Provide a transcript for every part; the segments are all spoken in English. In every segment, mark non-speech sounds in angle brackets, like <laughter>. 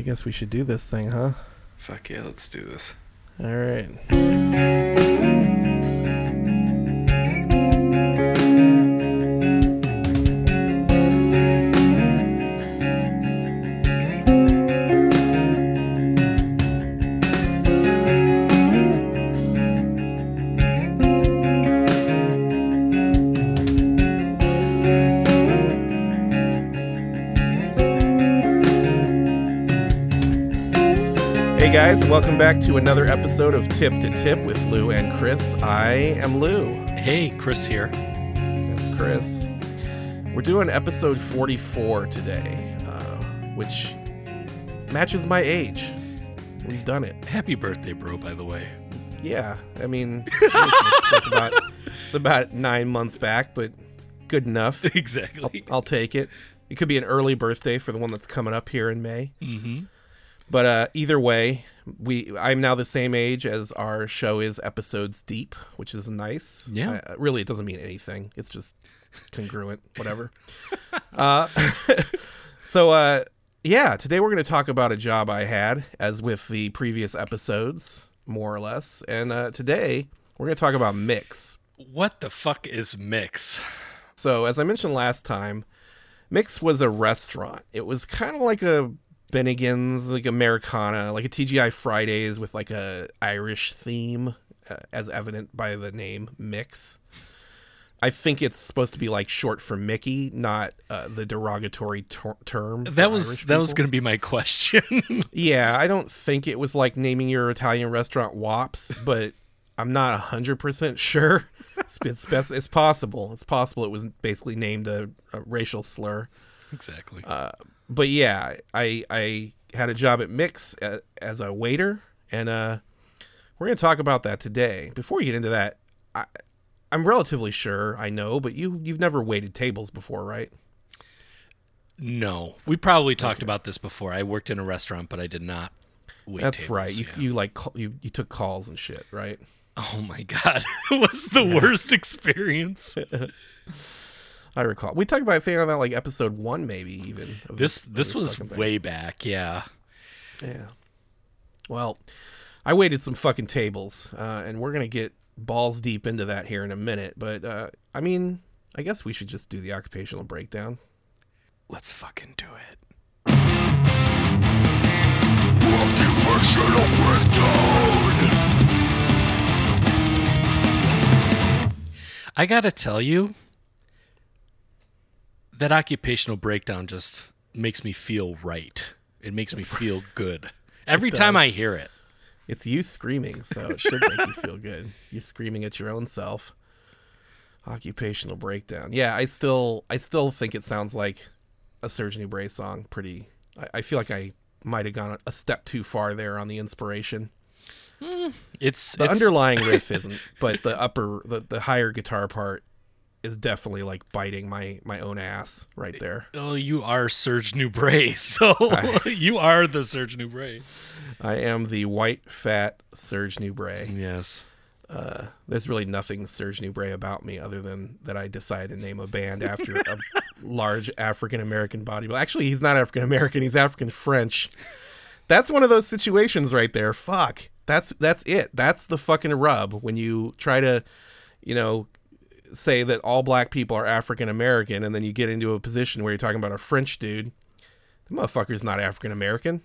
I guess we should do this thing, huh? Fuck yeah, let's do this. All right. Back to another episode of Tip to Tip with Lou and Chris. I am Lou. Hey, Chris here. That's Chris. We're doing episode 44 today, uh, which matches my age. We've done it. Happy birthday, bro, by the way. Yeah, I mean, it's, about, it's about nine months back, but good enough. <laughs> I'll, Exactly. I'll take it. It could be an early birthday for the one that's coming up here in May. Mm-hmm. But uh, either way, we I'm now the same age as our show is episodes deep, which is nice. Yeah. Uh, really, it doesn't mean anything. It's just congruent, <laughs> whatever. uh, <laughs> so uh, yeah, today we're going to talk about a job I had, as with the previous episodes, more or less. And uh, today we're going to talk about Mick's. What the fuck is Mick's? So, as I mentioned last time, Mick's was a restaurant. It was kind of like a Bennigan's, like Americana, like a TGI Fridays with like a Irish theme, uh, as evident by the name Mick's. I think it's supposed to be like short for Mickey, not uh, the derogatory ter- term. That was Irish that was going to be my question. <laughs> Yeah, I don't think it was like naming your Italian restaurant Wops, but I'm not 100% sure. It's, it's, best, it's possible. It's possible it was basically named a, a racial slur. exactly. But yeah, I I had a job at Mick's as a waiter, and uh, we're going to talk about that today. Before we get into that, I, I'm relatively sure I know, but you you've never waited tables before, right? no, we probably talked about this before. I worked in a restaurant, but I did not. Wait That's tables, right. You yeah. you like you you took calls and shit, right? Oh my <laughs> god, it was the worst experience. <laughs> I recall. We talked about I think on that like episode one, maybe even. of This of this was fucking thing. way back. Yeah. Yeah. Well, I waited some fucking tables, uh, and we're gonna get balls deep into that here in a minute. But uh, I mean, I guess we should just do the occupational breakdown. Let's fucking do it. Occupational breakdown. I gotta tell you, that occupational breakdown just makes me feel right. It makes me feel <laughs> good every time I hear it. It's you screaming, so it should make you feel good. You screaming at your own self. Occupational breakdown. Yeah, I still, I still think it sounds like a Serge Nubret song. Pretty. I, I feel like I might have gone a step too far there on the inspiration. Hmm. It's The it's, underlying riff <laughs> isn't, but the upper, the, the higher guitar part is definitely like biting my my own ass right there. Oh, you are Serge Nubret, <laughs> so <laughs> you are the Serge Nubret. I am the white fat Serge Nubret. Yes. Uh, there's really nothing Serge Nubret about me other than that I decided to name a band after a <laughs> large African American body. Well, actually, he's not African American. He's African French. That's one of those situations right there. Fuck. That's that's it. That's the fucking rub when you try to, you know, say that all black people are African American, and then you get into a position where you're talking about a French dude. The motherfucker's not African American,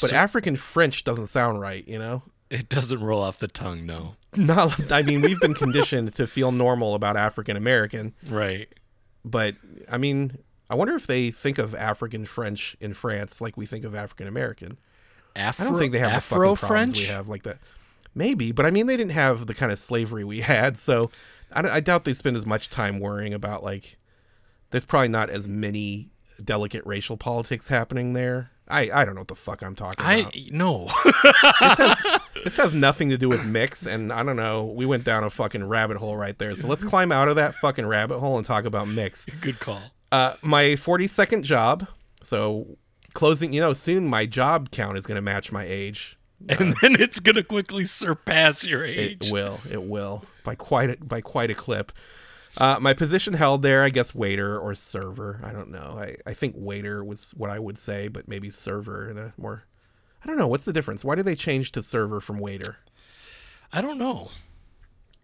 but African French doesn't sound right. You know. It doesn't roll off the tongue, no. Not, I mean, we've been conditioned to feel normal about African American, Right. but I mean, I wonder if they think of African French in France like we think of African American. Afro, I don't think they have Afro the fucking problems French. we have like that. Maybe, but I mean, they didn't have the kind of slavery we had, so I, I doubt they spend as much time worrying about like. There's probably not as many delicate racial politics happening there. I, I don't know what the fuck I'm talking I about. no. <laughs> this, has, this has nothing to do with Mick's, and I don't know. We went down a fucking rabbit hole right there. So let's climb out of that fucking rabbit hole and talk about Mick's. Good call. Uh, my 42nd job. So closing, you know, soon my job count is going to match my age. And then it's gonna quickly surpass your age. It will. It will by quite a, by quite a clip. Uh, my position held there, I guess, waiter or server. I don't know. I, I think waiter was what I would say, but maybe server in a more I don't know what's the difference. Why did they change to server from waiter? I don't know.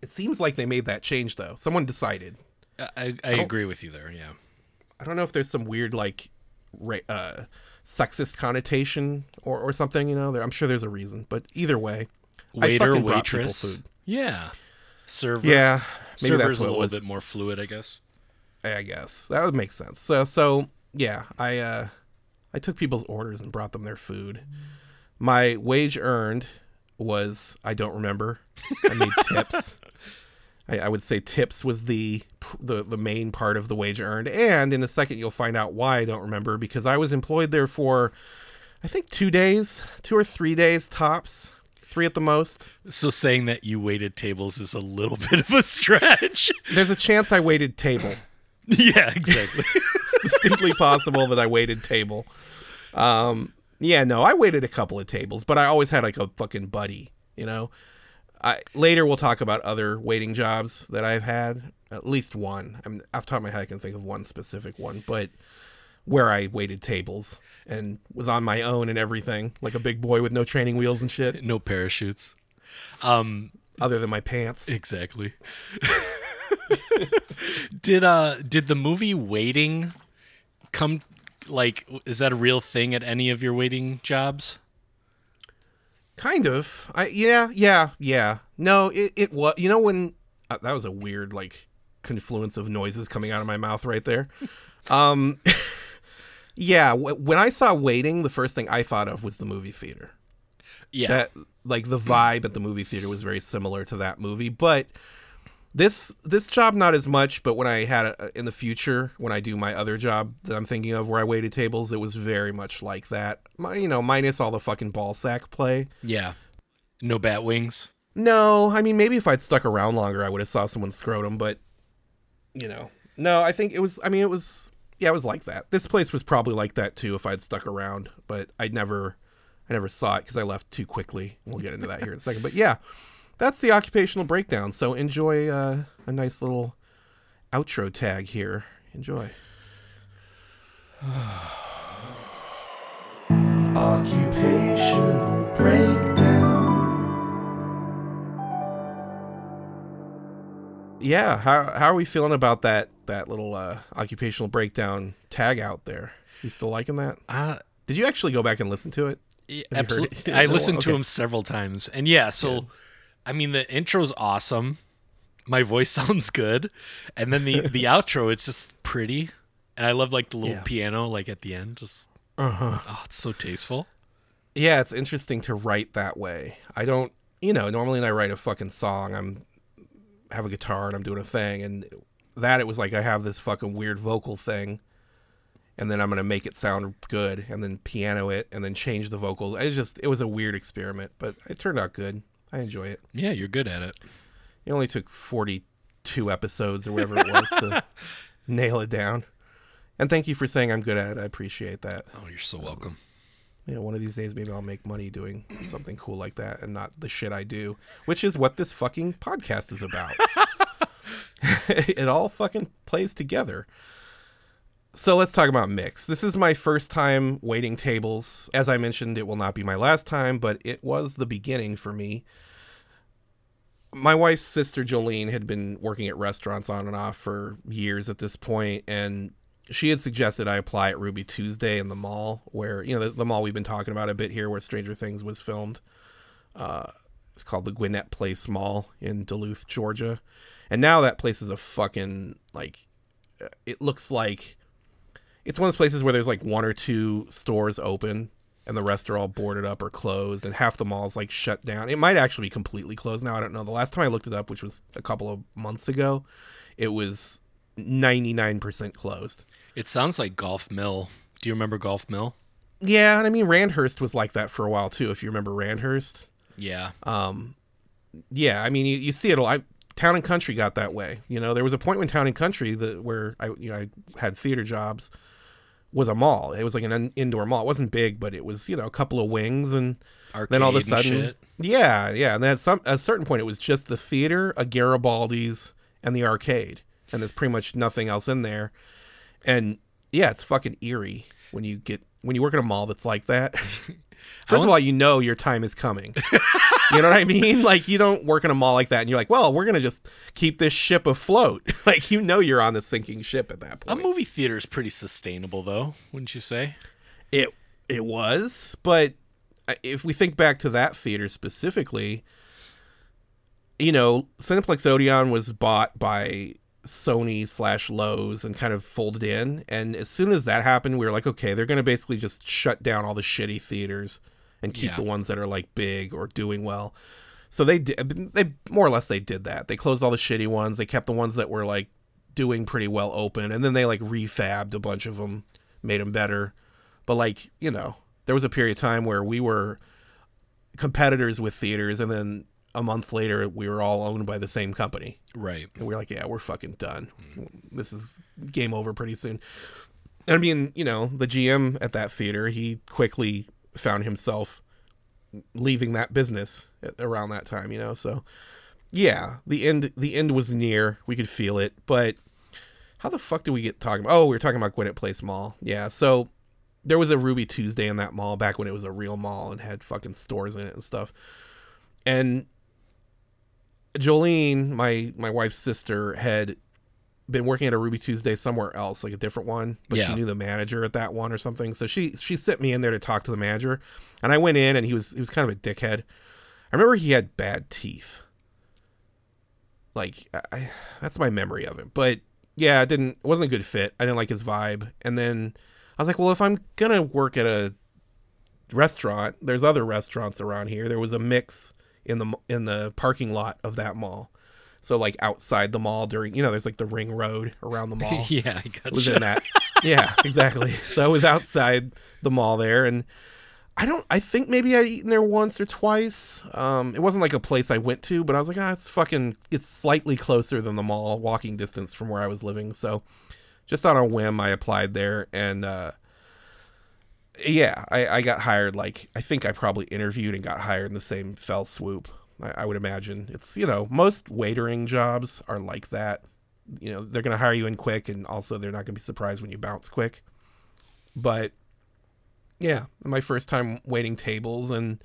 It seems like they made that change though. Someone decided. I, I, I agree with you there. Yeah. I don't know if there's some weird like ra- uh, sexist connotation or, or something. You know, there, I'm sure there's a reason, but either way, I Waiter, brought people waitress. food. Yeah. Server. Yeah, maybe Server's that's a little was. bit more fluid, I guess. I guess that would make sense. So, so yeah, I uh, I took people's orders and brought them their food. My wage earned was I don't remember. I made <laughs> tips. I, I would say tips was the the the main part of the wage earned, and in a second you'll find out why I don't remember because I was employed there for I think two days, two or three days tops, three at the most. So saying that you waited tables is a little <laughs> bit of a stretch. There's a chance I waited table. <laughs> yeah, exactly. <laughs> It's distinctly possible that I waited table. Um, yeah, no, I waited a couple of tables, but I always had like a fucking buddy, you know. I later we'll talk about other waiting jobs that I've had. At least one. I mean, off the top of my head, I can think of one specific one, but where I waited tables and was on my own and everything, like a big boy with no training wheels and shit, no parachutes. Um, other than my pants. exactly. <laughs> did uh did the movie Waiting come like is that a real thing at any of your waiting jobs? Kind of. I yeah, yeah, yeah. No, it it was. You know when uh, that was a weird like confluence of noises coming out of my mouth right there. <laughs> Um <laughs> yeah, w- when I saw Waiting, the first thing I thought of was the movie theater. Yeah. That like the vibe at the movie theater was very similar to that movie, but this this job not as much, but when I had it in the future, when I do my other job that I'm thinking of where I waited tables, it was very much like that. My, you know, minus all the fucking ball sack play. yeah. No bat wings. No, I mean maybe if I'd stuck around longer, I would have saw someone scrotum, but you know, no. I think it was. I mean, it was. Yeah, it was like that. This place was probably like that too if I'd stuck around, but I never, I never saw it because I left too quickly. We'll get into that here in a second. But yeah, that's the occupational breakdown. So enjoy uh, a nice little outro tag here. Enjoy. <sighs> occupational breakdown. yeah how, how are we feeling about that that little uh, occupational breakdown tag out there you still liking that Uh did you actually go back and listen to it Yeah, Have you heard absolutely. it? <laughs> I listened to him several times, and yeah. So, I mean, the intro's awesome. My voice <laughs> sounds good, and then the the <laughs> outro, it's just pretty, and I love like the little Yeah. piano like at the end. Just uh-huh oh, it's so tasteful. yeah it's interesting to write that way i don't you know normally when i write a fucking song i'm have a guitar and i'm doing a thing and that it was like i have this fucking weird vocal thing and then i'm gonna make it sound good and then piano it and then change the vocals it just it was a weird experiment but it turned out good i enjoy it Yeah, you're good at it. It only took 42 episodes or whatever it was to <laughs> nail it down. And thank you for saying I'm good at it. I appreciate that. Oh, you're so welcome. You know, one of these days maybe I'll make money doing something cool like that and not the shit I do, which is what this fucking podcast is about. <laughs> <laughs> it all fucking plays together. So let's talk about Mick's. This is my first time waiting tables. As I mentioned, it will not be my last time, but it was the beginning for me. My wife's sister Jolene had been working at restaurants on and off for years at this point, and she had suggested I apply at Ruby Tuesday in the mall, where you know the, the mall we've been talking about a bit here, where Stranger Things was filmed. Uh, it's called the Gwinnett Place Mall in Duluth, Georgia, and now that place is a fucking like. uh, It looks like it's one of those places where there's like one or two stores open and the rest are all boarded up or closed and half the mall's like shut down. It might actually be completely closed now. I don't know. The last time I looked it up, which was a couple of months ago, it was 99% closed. It sounds like Golf Mill. Do you remember Golf Mill? Yeah, and I mean Randhurst was like that for a while too. If you remember Randhurst, Yeah. um, yeah, I mean you, you see it a lot. Town and Country got that way. You know, there was a point when Town and Country that where I you know I had theater jobs was a mall. It was like an in- indoor mall. It wasn't big, but it was you know a couple of wings and Arcade then all of a and sudden, shit. yeah, yeah. And then at some at a certain point, it was just the theater, a Garibaldi's, and the arcade, and there's pretty much nothing else in there. And yeah, it's fucking eerie when you get when you work in a mall that's like that. <laughs> First of all, you know your time is coming. <laughs> you know what I mean? Like you don't work in a mall like that, and you're like, well, we're gonna just keep this ship afloat. <laughs> like you know you're on the sinking ship at that point. A movie theater is pretty sustainable, though, wouldn't you say? It it was, but if we think back to that theater specifically, you know, Cineplex Odeon was bought by Sony slash Loews and kind of folded in. And as soon as that happened, we were like, okay, they're going to basically just shut down all the shitty theaters and keep Yeah. the ones that are like big or doing well. So they did, they more or less they did that. They closed all the shitty ones. They kept the ones that were like doing pretty well open, and then they like refabbed a bunch of them, made them better. But like you know, there was a period of time where we were competitors with theaters, and then a month later we were all owned by the same company, Right. and we are like, yeah, we're fucking done. This is game over pretty soon. And I mean, you know, the GM at that theater, he quickly found himself leaving that business around that time, you know. So, yeah, the end the end was near. We could feel it, but how the fuck did we get talking about? Oh, we were talking about Gwinnett Place Mall. Yeah, so there was a Ruby Tuesday in that mall back when it was a real mall and had fucking stores in it and stuff. And Jolene, my my wife's sister, had been working at a Ruby Tuesday somewhere else, like a different one, but she knew the manager at that one or something. So she she sent me in there to talk to the manager, and I went in, and he was he was kind of a dickhead. I remember he had bad teeth. Like I that's my memory of him, but yeah, it didn't it wasn't a good fit. I didn't like his vibe, and then I was like, well, if I'm gonna work at a restaurant, there's other restaurants around here. There was a Mick's in the in the parking lot of that mall. So like outside the mall during, you know, there's like the ring road around the <laughs> mall. yeah, I It was in gotcha. that. Yeah, exactly. <laughs> So I was outside the mall there and I don't I think maybe I'd eaten there once or twice. Um it wasn't like a place I went to, but I was like, ah, it's fucking it's slightly closer than the mall, walking distance from where I was living. So just on a whim I applied there and uh yeah, I, I got hired like I think I probably interviewed and got hired in the same fell swoop. I, I would imagine it's you know most waitering jobs are like that. You know they're gonna hire you in quick, and also they're not gonna be surprised when you bounce quick. But yeah, my first time waiting tables and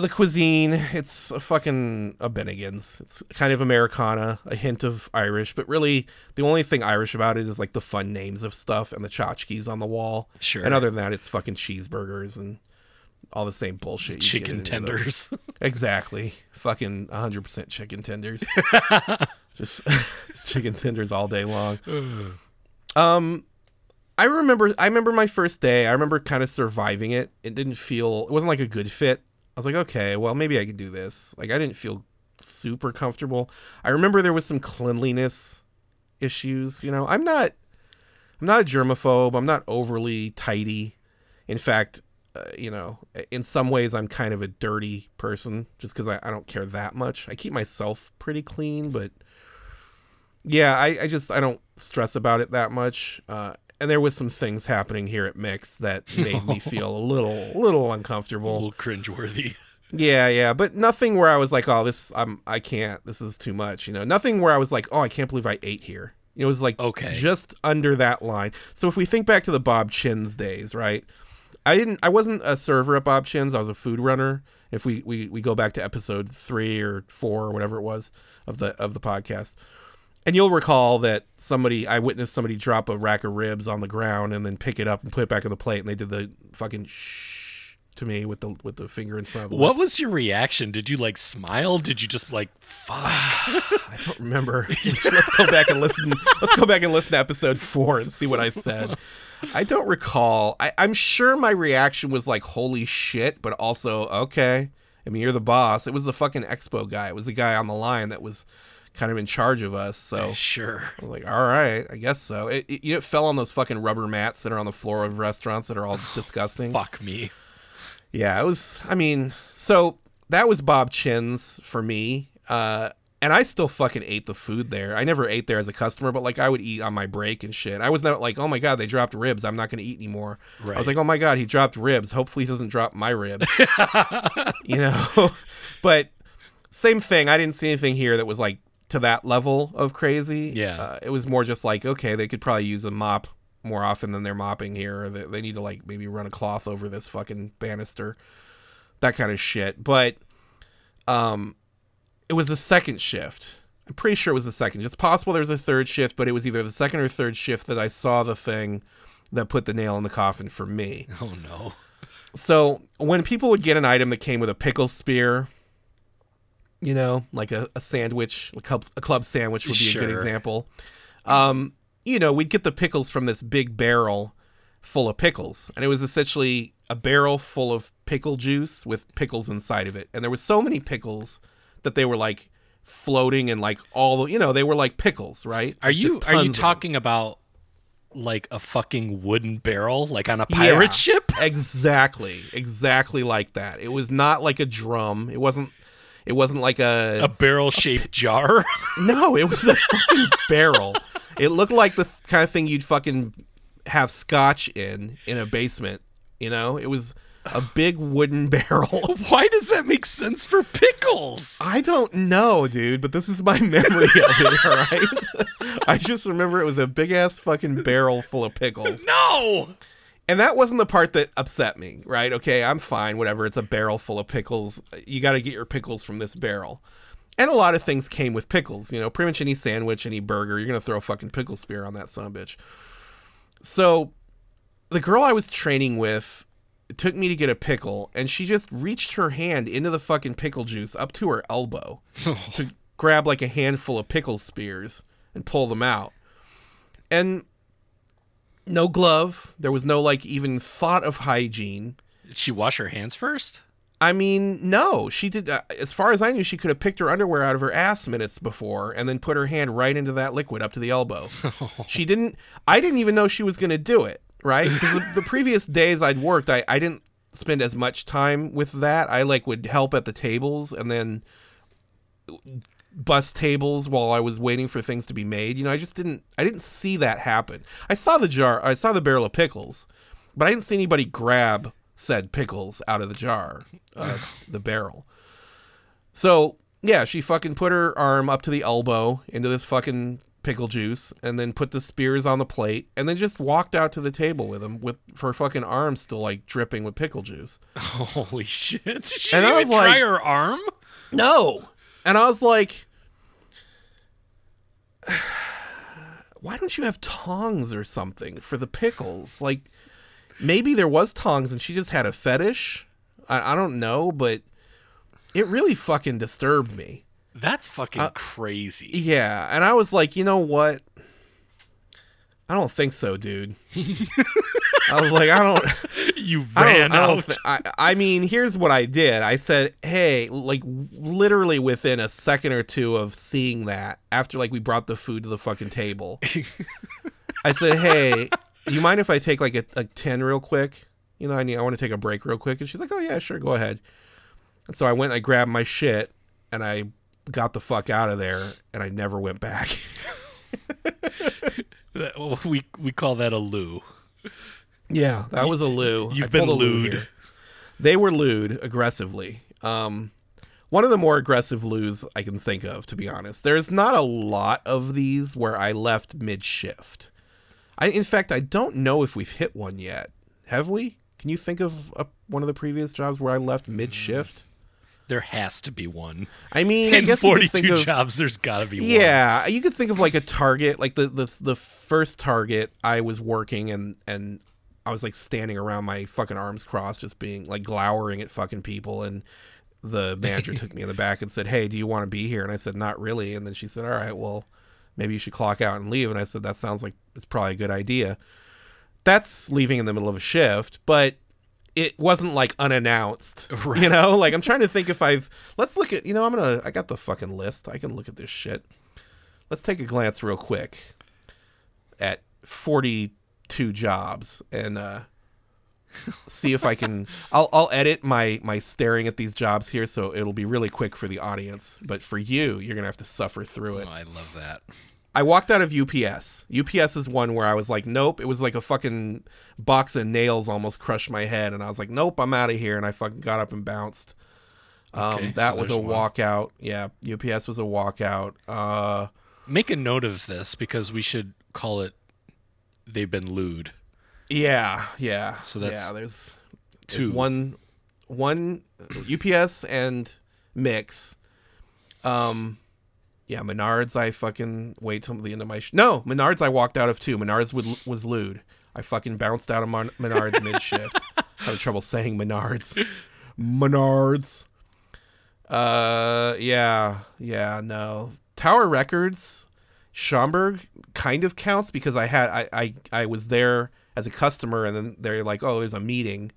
the cuisine it's a fucking a Bennigan's. It's kind of Americana, a hint of Irish, but really the only thing Irish about it is like the fun names of stuff and the tchotchkes on the wall. Sure. And other than that, it's fucking cheeseburgers and all the same bullshit. <laughs> Chicken tenders. Exactly. Fucking 100% chicken tenders. just, <laughs> just chicken tenders all day long. <sighs> Um I remember I remember my first day. I remember kind of surviving it. It didn't feel it wasn't like a good fit. I was like, "Okay, well, maybe I could do this." Like I didn't feel super comfortable. I remember there was some cleanliness issues, you know. I'm not I'm not a germaphobe. I'm not overly tidy. In fact, uh, you know, in some ways, I'm kind of a dirty person just because I, I don't care that much. I keep myself pretty clean, but yeah, I, I just I don't stress about it that much. Uh, and there was some things happening here at Mick's that <laughs> made me feel a little little a uncomfortable. little cringeworthy. <laughs> Yeah, yeah, but nothing where I was like, oh, this I'm I can't. This is too much. You know, nothing where I was like, oh, I can't believe I ate here. It was like Okay. just under that line. So if we think back to the Bob Chinn's days, right? I didn't. I wasn't a server at Bob Chinn's. I was a food runner. If we, we, we go back to episode three or four or whatever it was of the of the podcast, and you'll recall that somebody I witnessed somebody drop a rack of ribs on the ground and then pick it up and put it back on the plate, and they did the fucking shh to me with the with the finger in front of the What was your reaction? Did you like smile? Did you just like fuck? <sighs> I don't remember. <laughs> let's go back and listen. Let's go back and listen to episode four and see what I said. I don't recall. I, I'm sure my reaction was like, "Holy shit!" But also, okay. I mean, you're the boss. It was the fucking expo guy. It was the guy on the line that was kind of in charge of us. So <laughs> Sure. I was like, all right, I guess so. It, it, it fell on those fucking rubber mats that are on the floor of restaurants that are all <sighs> disgusting. Fuck me. Yeah, it was. I mean, so that was Bob Chinn's for me. Uh, and I still fucking ate the food there. I never ate there as a customer, but like I would eat on my break and shit. I was not like, oh my god, they dropped ribs. I'm not going to eat anymore. I was like, oh my god, he dropped ribs. Hopefully, he doesn't drop my ribs. <laughs> you know, <laughs> but same thing. I didn't see anything here that was like to that level of crazy. Yeah. uh, it was more just like, okay, they could probably use a mop more often than they're mopping here. Or they, they need to like maybe run a cloth over this fucking banister, that kind of shit. But um, it was the second shift. I'm pretty sure it was the second. It's possible there was a third shift, but it was either the second or third shift that I saw the thing that put the nail in the coffin for me. Oh no. So when people would get an item that came with a pickle spear, you know, like a, a sandwich, a club, a club sandwich would be a good example. Um, you know, we'd get the pickles from this big barrel full of pickles, and it was essentially a barrel full of pickle juice with pickles inside of it. And there was so many pickles that they were like floating and like all, you know, they were like pickles, right? Are you are you tons of them. talking about like a fucking wooden barrel like on a pirate Yeah, ship? Exactly, exactly like that. It was not like a drum. It wasn't. It wasn't like a, A barrel shaped jar? <laughs> no. It was a fucking barrel. It looked like the th- kind of thing you'd fucking have scotch in in a basement. You know, it was a big wooden <laughs> barrel. <laughs> Why does that make sense for pickles? I don't know, dude, but this is my memory of it. All right, I just remember it was a big ass fucking barrel full of pickles. No. And that wasn't the part that upset me, right? Okay, I'm fine, whatever. It's a barrel full of pickles. You got to get your pickles from this barrel. And a lot of things came with pickles. You know, pretty much any sandwich, any burger, you're going to throw a fucking pickle spear on that son of a bitch. So the girl I was training with took me to get a pickle, and she just reached her hand into the fucking pickle juice up to her elbow <laughs> to grab like a handful of pickle spears and pull them out. And no glove. There was no like even thought of hygiene. Did she wash her hands first? I mean, no, she did. Uh, as far as I knew, she could have picked her underwear out of her ass minutes before and then put her hand right into that liquid up to the elbow. <laughs> she didn't. I didn't even know she was going to do it. Right? the, the previous days I'd worked, I, I didn't spend as much time with that. I like would help at the tables and then bust tables while I was waiting for things to be made. You know, I just didn't. I didn't see that happen. I saw the jar. I saw the barrel of pickles, but I didn't see anybody grab said pickles out of the jar, uh, <sighs> the barrel. So yeah, she fucking put her arm up to the elbow into this fucking pickle juice, and then put the spears on the plate, and then just walked out to the table with them with her fucking arm still like dripping with pickle juice. <laughs> Holy shit. Did she And I was try like- her arm? No. And I was like, <sighs> why don't you have tongs or something for the pickles? Like, maybe there was tongs and she just had a fetish. I, I don't know, but it really fucking disturbed me. That's fucking Uh, crazy. Yeah. And I was like, you know what? I don't think so, dude. <laughs> I was like, I don't. <laughs> You I ran I out. I, I mean, here's what I did. I said, "Hey, like literally within a second or two of seeing that, after like we brought the food to the fucking table, I said, "Hey, you mind if I take like a, a ten real quick? You know, I need I want to take a break real quick." And she's like, "Oh yeah, sure, go ahead." And so I went, I grabbed my shit, and I got the fuck out of there, and I never went back. <laughs> We we call that a loo. Yeah, that was a loo. You've I been lewd. They were lewd aggressively. Um, one of the more aggressive loos I can think of, to be honest. There's not a lot of these where I left mid shift. I, in fact, I don't know if we've hit one yet. Have we? Can you think of a, one of the previous jobs where I left mid shift? There has to be one. I mean, I In guess 42 of- jobs, there's got to be one. Yeah, you could think of like a target, like the the the first target I was working and and I was like standing around my fucking arms crossed, just being like glowering at fucking people, and the manager took me in the back and said, "Hey, do you want to be here?" And I said, "Not really." And then she said, "All right, well, maybe you should clock out and leave." And I said, "That sounds like it's probably a good idea." That's leaving in the middle of a shift, but it wasn't like unannounced. <laughs> Right. You know, like I'm trying to think if I've let's look at you know, I'm gonna I got the fucking list. I can look at this shit. Let's take a glance real quick at 42 jobs and uh see if I can I'll I'll edit my my staring at these jobs here so it'll be really quick for the audience, but for you, you're going to have to suffer through it. Oh, I love that. I walked out of UPS. UPS is one where I was like, nope. It was like a fucking box of nails almost crushed my head, and I was like, nope, I'm out of here, and I fucking got up and bounced. Um, Okay, that so was a one. walkout. Yeah, UPS was a walkout. Uh, Make a note of this because we should call it they've been lewd. Yeah, yeah. So that's yeah. There's, there's two. one, one UPS and Mick's. Um, yeah, Menards. I fucking wait till the end of my sh- no Menards. I walked out of too. Menards would, was lewd. I fucking bounced out of Mon- Menards mid shift. <laughs> Having trouble saying Menards. Menards. Uh, yeah, yeah. No, Tower Records. Schaumburg kind of counts because I had I, I I was there as a customer and then they're like, oh, there's a meeting,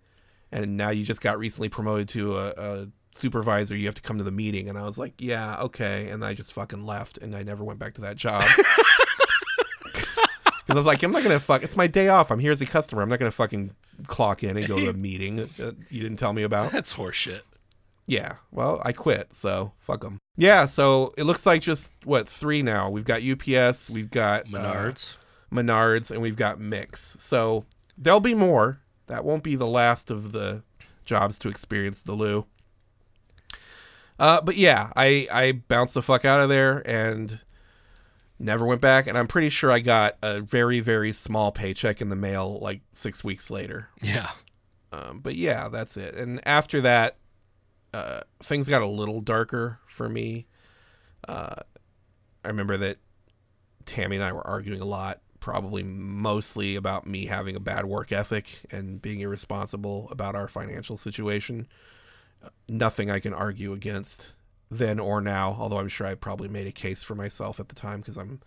and now you just got recently promoted to a, a supervisor. You have to come to the meeting, and I was like, yeah, okay, and I just fucking left, and I never went back to that job. <laughs> Because I was like, I'm not gonna fuck. It's my day off. I'm here as a customer. I'm not gonna fucking clock in and go to a <laughs> meeting that you didn't tell me about. That's horseshit. Yeah. Well, I quit, so fuck them. Yeah. So it looks like just what three now. We've got UPS, we've got uh, Menards. Menards, and we've got Mick's. So there'll be more. That won't be the last of the jobs to experience the loo. Uh, but yeah, I I bounced the fuck out of there and never went back. And I'm pretty sure I got a very very small paycheck in the mail like six weeks later. yeah. Um, but yeah, that's it. And after that, uh, things got a little darker for me. Uh, I remember that Tammy and I were arguing a lot, probably mostly about me having a bad work ethic and being irresponsible about our financial situation. Nothing I can argue against then or now, although I'm sure I probably made a case for myself at the time because I'm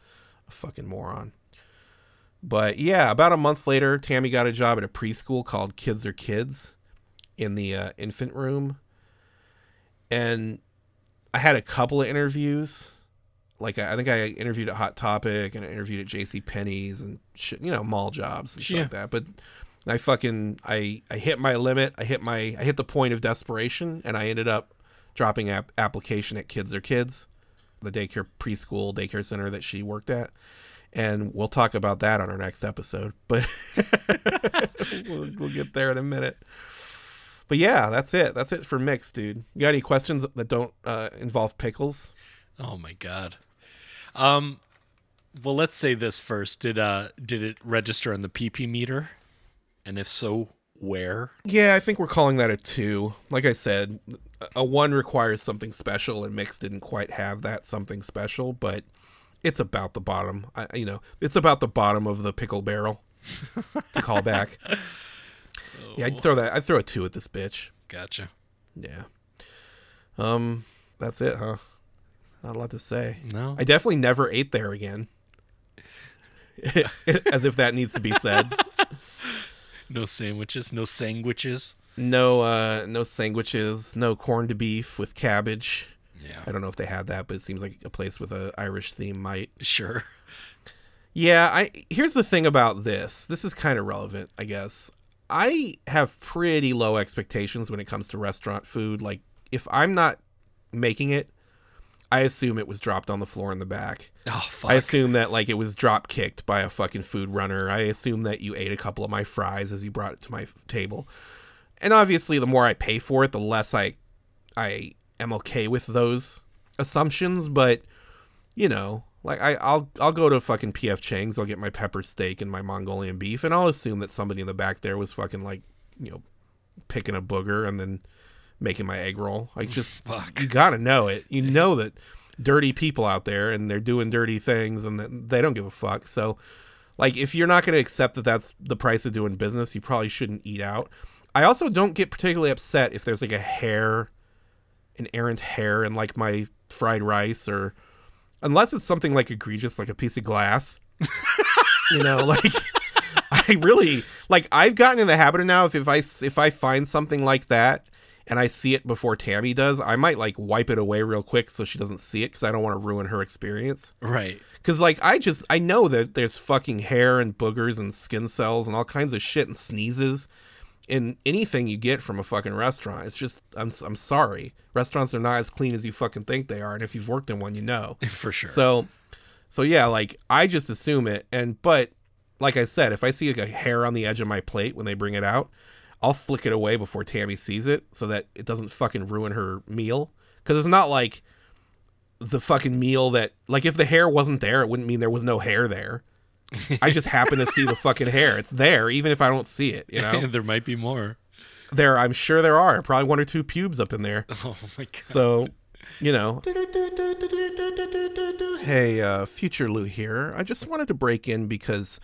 a fucking moron. But yeah, about a month later, Tammy got a job at a preschool called Kids Are Kids in the uh, infant room. And I had a couple of interviews. Like I I think I interviewed at Hot Topic and I interviewed at JC Penney's and shit, you know, mall jobs and shit Yeah. like that. But I fucking I I hit my limit. I hit my I hit the point of desperation and I ended up dropping app application at Kids Are Kids, the daycare preschool daycare center that she worked at and we'll talk about that on our next episode. But <laughs> we'll, we'll get there in a minute. But yeah, that's it. That's it for Mick's, dude. You got any questions that don't uh, involve pickles? Oh my god. Um well let's say this first. Did uh did it register on the PP meter? And if so, where? Yeah, I think we're calling that a two. Like I said, a one requires something special, and Mick's didn't quite have that something special, but it's about the bottom. I, you know, it's about the bottom of the pickle barrel to call back. <laughs> Yeah, I'd throw that. I'd throw a two at this bitch. Gotcha. Yeah. Um, that's it, huh? Not a lot to say. No. I definitely never ate there again. <laughs> As if that needs to be said. <laughs> No sandwiches, no sandwiches. No, uh, no sandwiches, no corned beef with cabbage. Yeah. I don't know if they had that, but it seems like a place with a Irish theme might. Sure. Yeah, I here's the thing about this. This is kind of relevant, I guess. I have pretty low expectations when it comes to restaurant food. Like if I'm not making it, I assume it was dropped on the floor in the back. Oh fuck. I assume that like it was drop kicked by a fucking food runner. I assume that you ate a couple of my fries as you brought it to my f- table. And obviously, the more I pay for it, the less I I am okay with those assumptions. But you know, like I, I'll I'll go to fucking PF Chang's. I'll get my pepper steak and my Mongolian beef, and I'll assume that somebody in the back there was fucking like you know picking a booger and then making my egg roll. Like <laughs> just Fuck. you gotta know it. You <laughs> know that dirty people out there and they're doing dirty things and they don't give a fuck. So like if you're not gonna accept that that's the price of doing business, you probably shouldn't eat out. I also don't get particularly upset if there's like a hair, an errant hair in like my fried rice or unless it's something like egregious like a piece of glass. you know, <laughs> like I really like I've gotten in the habit of now if, if I if I find something like that and I see it before Tammy does, I might like wipe it away real quick so she doesn't see it cuz I don't want to ruin her experience. Right. Cuz like I just I know that there's fucking hair and boogers and skin cells and all kinds of shit and sneezes in anything you get from a fucking restaurant. It's just I'm I'm sorry. Restaurants are not as clean as you fucking think they are and if you've worked in one, you know. <laughs> For sure. So, so yeah, like I just assume it, and but like I said, if I see like a hair on the edge of my plate when they bring it out, I'll flick it away before Tammy sees it, so that it doesn't fucking ruin her meal. Because it's not like the fucking meal that like if the hair wasn't there, it wouldn't mean there was no hair there. I just happen to see the fucking hair. It's there, even if I don't see it. You <laughs> know, there might be more. there. I'm sure there are probably one or two pubes up in there. <laughs> Oh my god. So, you know. Hey, uh, future Lou here. I just wanted to break in because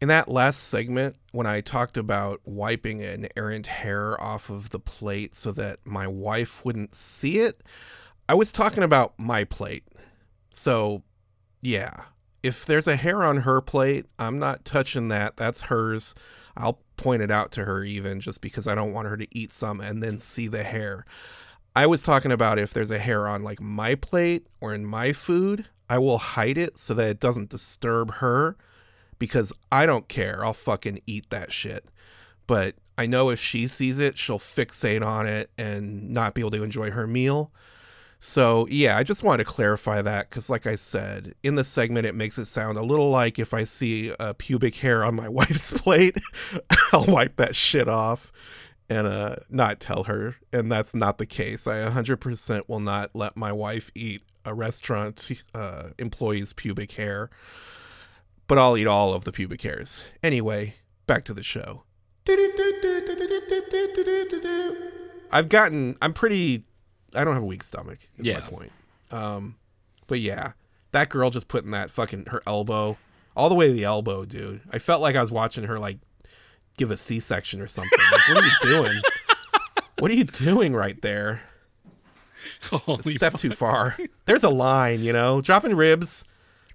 in that last segment, when I talked about wiping an errant hair off of the plate so that my wife wouldn't see it, I was talking about my plate. So, yeah. If there's a hair on her plate, I'm not touching that. That's hers. I'll point it out to her even just because I don't want her to eat some and then see the hair. I was talking about if there's a hair on like my plate or in my food, I will hide it so that it doesn't disturb her because I don't care. I'll fucking eat that shit. But I know if she sees it, she'll fixate on it and not be able to enjoy her meal. So, yeah, I just wanted to clarify that because, like I said, in the segment, it makes it sound a little like if I see a pubic hair on my wife's plate, I'll wipe that shit off and uh, not tell her. And that's not the case. I 100% will not let my wife eat a restaurant uh, employee's pubic hair, but I'll eat all of the pubic hairs. Anyway, back to the show. I've gotten, I'm pretty, I don't have a weak stomach, is Yeah. my point. Um, but yeah, that girl just putting that fucking, her elbow, all the way to the elbow, dude. I felt like I was watching her, like, give a C section or something. Like, what are you doing? <laughs> What are you doing right there? Holy Step fuck. too far. There's a line, you know. Dropping ribs,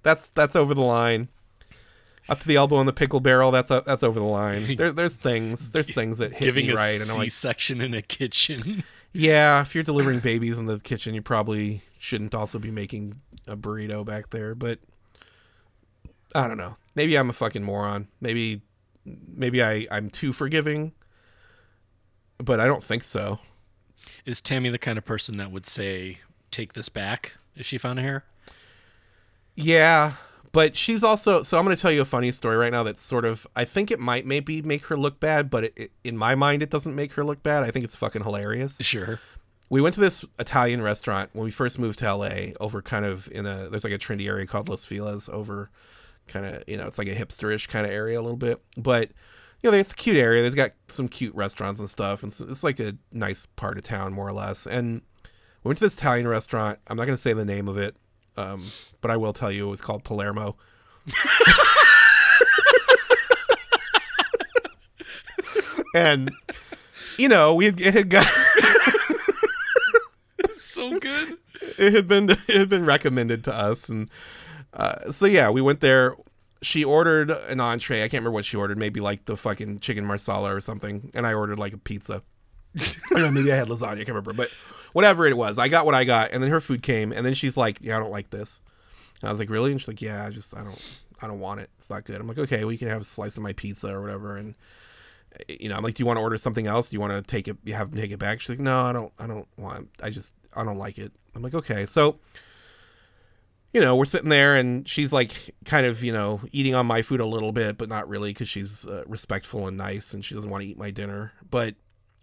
that's that's over the line. Up to the elbow in the pickle barrel, that's uh, that's over the line. <laughs> There, there's things, there's things that hit Giving me right, I'm like, C-section in a kitchen. Yeah, if you're delivering babies in the kitchen, you probably shouldn't also be making a burrito back there. But I don't know. Maybe I'm a fucking moron. Maybe maybe I I'm too forgiving. But I don't think so. Is Tammy the kind of person that would say, "Take this back" if she found a hair? Yeah, but she's also so I'm going to tell you a funny story right now that's sort of I think it might maybe make her look bad, but it, it, in my mind it doesn't make her look bad. I think it's fucking hilarious. Sure. We went to this Italian restaurant when we first moved to LA over kind of in a there's like a trendy area called Los Feliz over kind of, you know, it's like a hipsterish kind of area a little bit. But you know, it's a cute area. There's got some cute restaurants and stuff and so it's like a nice part of town more or less. And we went to this Italian restaurant. I'm not going to say the name of it. Um, but I will tell you it was called Palermo. and you know, we had, it had got <laughs> so good. it had been it had been recommended to us. And uh, so yeah we went there. She ordered an entree. I can't remember what she ordered. Maybe like the fucking chicken marsala or something. And i ordered like a pizza. <laughs> Or no, maybe i had lasagna. I can't remember. But whatever it was i got what i got and then her food came and then she's like yeah i don't like this and i was like really and she's like yeah i just i don't i don't want it it's not good i'm like okay we can have a slice of my pizza or whatever and you know, I'm like, do you want to order something else? Do you want to take it? You have take it back? She's like, no, I don't. I don't want. I just, I don't like it. I'm like, okay. So, you know, we're sitting there, and she's like, kind of, you know, eating on my food a little bit, but not really, because she's uh, respectful and nice, and she doesn't want to eat my dinner. But,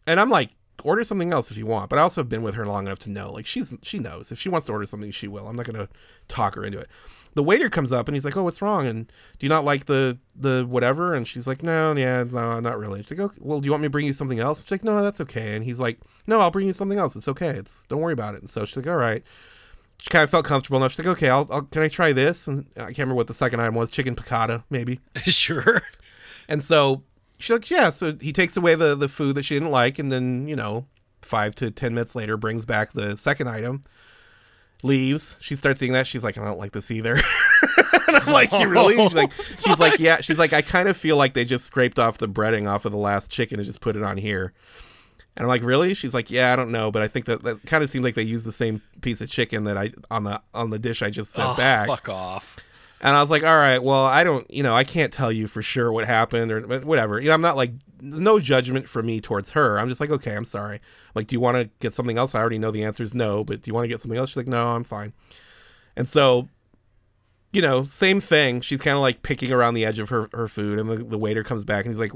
and I'm like, order something else if you want. But I also have been with her long enough to know, like, she's she knows if she wants to order something, she will. I'm not gonna talk her into it the waiter comes up and he's like, "Oh, what's wrong? And do you not like the the whatever?" And she's like, "No, yeah, no, not really." She's like, "Okay, well, do you want me to bring you something else?" She's like, "No, that's okay." And he's like, "No, I'll bring you something else. It's okay. It's don't worry about it." And so she's like, "All right." She kind of felt comfortable enough. She's like, "Okay, I'll, I'll can I try this?" And I can't remember what the second item was, chicken piccata maybe. <laughs> sure. And so she's like, "Yeah." So he takes away the the food that she didn't like, and then you know, five to ten minutes later, brings back the second item. Leaves. She starts eating that. She's like, I don't like this either. <laughs> and I'm like, you really? She's like, <laughs> she's like, yeah. She's like, I kind of feel like they just scraped off the breading off of the last chicken and just put it on here. And I'm like, really? She's like, yeah, I don't know, but I think that that kind of seemed like they used the same piece of chicken that I on the on the dish I just sent Oh, back. fuck off. And I was like, all right, well, I don't, you know, I can't tell you for sure what happened or whatever. You know, I'm not like, no judgment for me towards her. I'm just like, okay, I'm sorry. Like, do you want to get something else? I already know the answer is no, but do you want to get something else? She's like, no, I'm fine. And so, you know, same thing. She's kind of like picking around the edge of her, her food, and the, the waiter comes back and he's like,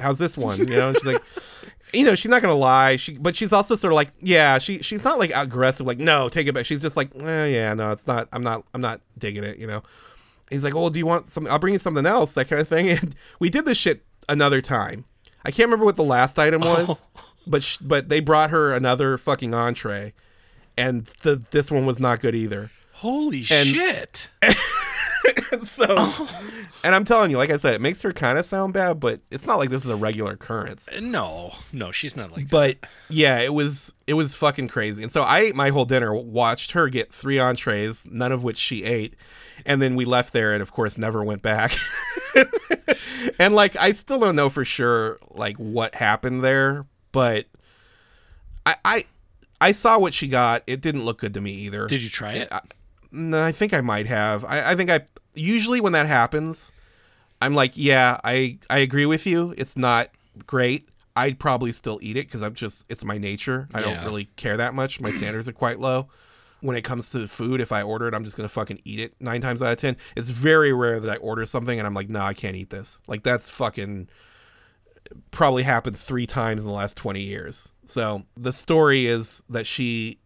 how's this one? You know, and she's like, <laughs> you know, she's not gonna lie. She, but she's also sort of like, yeah, she, she's not like aggressive, like, no, take it back. She's just like, eh, yeah, no, it's not. I'm not, I'm not digging it. You know he's like, "Oh, do you want something? I'll bring you something else." That kind of thing. <laughs> And we did this shit another time. I can't remember what the last item oh. was, but sh- but they brought her another fucking entree, and the this one was not good either. Holy shit! <laughs> <laughs> so, oh. and I'm telling you, like I said, it makes her kind of sound bad, but it's not like this is a regular occurrence. Uh, no, no, she's not like that. But yeah, it was it was fucking crazy. And so I ate my whole dinner, watched her get three entrees, none of which she ate, and then we left there and of course never went back. <laughs> and like I still don't know for sure like what happened there, but I I I saw what she got. It didn't look good to me either. Did you try it? I, no, I think I might have. I, I think I usually when that happens, I'm like, yeah, I I agree with you. It's not great. I'd probably still eat it because I'm just it's my nature. I Yeah. don't really care that much. My standards are quite low. When it comes to food, if I order it, I'm just gonna fucking eat it nine times out of ten. It's very rare that I order something and I'm like, no, I can't eat this. Like that's fucking probably happened three times in the last 20 years. So the story is that she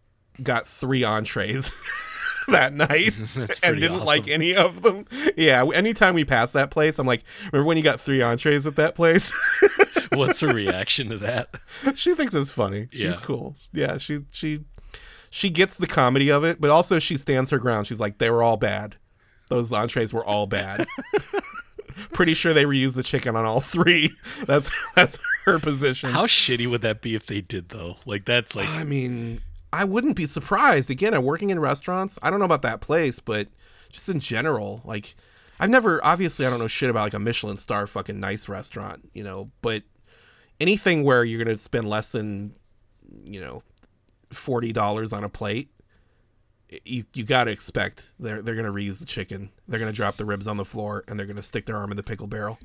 got three entrees <laughs> <laughs> that night <laughs> and didn't awesome. like any of them. Yeah, anytime we pass that place, I'm like, remember when you got three entrees at that place? <laughs> What's her reaction to that? she thinks it's funny. She's Yeah. cool. Yeah, she she she gets the comedy of it, but also she stands her ground. She's like, they were all bad. Those entrees were all bad. Pretty sure they reused the chicken on all three. That's that's her position. How shitty would that be if they did though? Like that's like I mean, I wouldn't be surprised. Again, I'm working in restaurants. I don't know about that place, but just in general, like I've never obviously I don't know shit about like a Michelin star fucking nice restaurant, you know, but anything where you're gonna spend less than, you know, forty dollars on a plate, you you gotta expect they're they're gonna reuse the chicken. They're gonna drop the ribs on the floor and they're gonna stick their arm in the pickle barrel.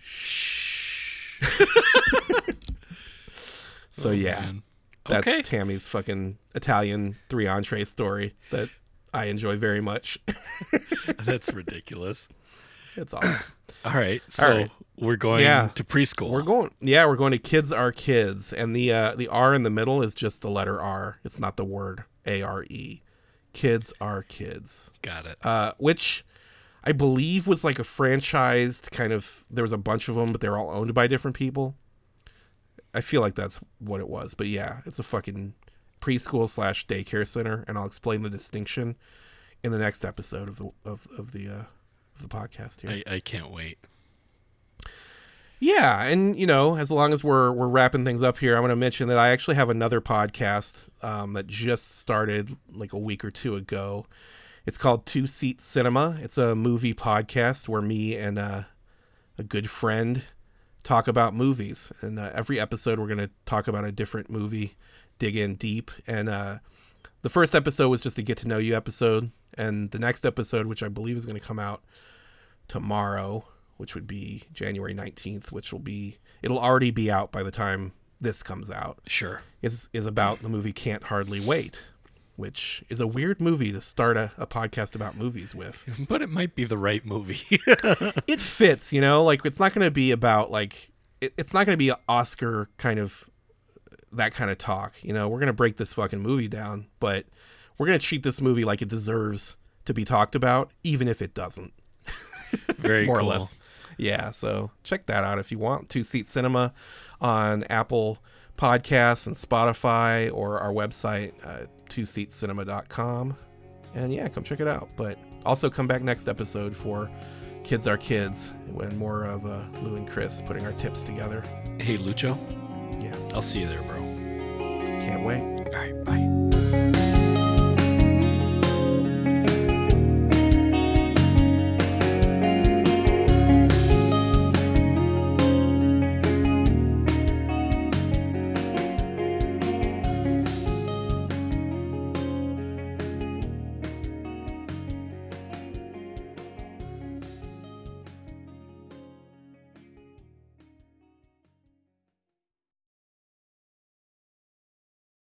Shh. <laughs> So oh, yeah. Oh, man. That's Okay. Tammy's fucking Italian three entree story that I enjoy very much. <laughs> That's ridiculous. it's awesome. <clears throat> All right. So right. we're going Yeah. to preschool. We're going yeah, we're going to kids are kids. And the uh the R in the middle is just the letter R. It's not the word A R E. Kids are kids. Got it. Uh which I believe was like a franchised kind of there was a bunch of them, but they're all owned by different people. I feel like that's what it was. But yeah, it's a fucking preschool slash daycare center, and I'll explain the distinction in the next episode of the of, of the uh, of the podcast here. I, I can't wait. Yeah, and you know, as long as we're we're wrapping things up here, I'm going to mention that I actually have another podcast um, that just started like a week or two ago. It's called Two Seat Cinema. It's a movie podcast where me and uh, a good friend talk about movies, and uh, every episode we're going to talk about a different movie, dig in deep. And uh, the first episode was just a get to know you episode, and the next episode, which I believe is going to come out tomorrow, which would be January 19th, which will be it'll already be out by the time this comes out. Sure. Is is about the movie Can't Hardly Wait, which is a weird movie to start a, a podcast about movies with. <laughs> But it might be the right movie. <laughs> it fits, you know, like it's not going to be about like it, it's not going to be an Oscar kind of that kind of talk. You know, we're going to break this fucking movie down, but we're going to treat this movie like it deserves to be talked about, even if it doesn't. <laughs> Very more cool. or less. Yeah, so check that out if you want. Two Seat Cinema on Apple Podcasts and Spotify or our website, uh, twoseatcinema.com. And yeah, come check it out. But also come back next episode for Kids Are Kids when more of uh, Lou and Chris putting our tips together. Hey, Lucho. Yeah, I'll see you there, bro. can't wait. All right. Bye.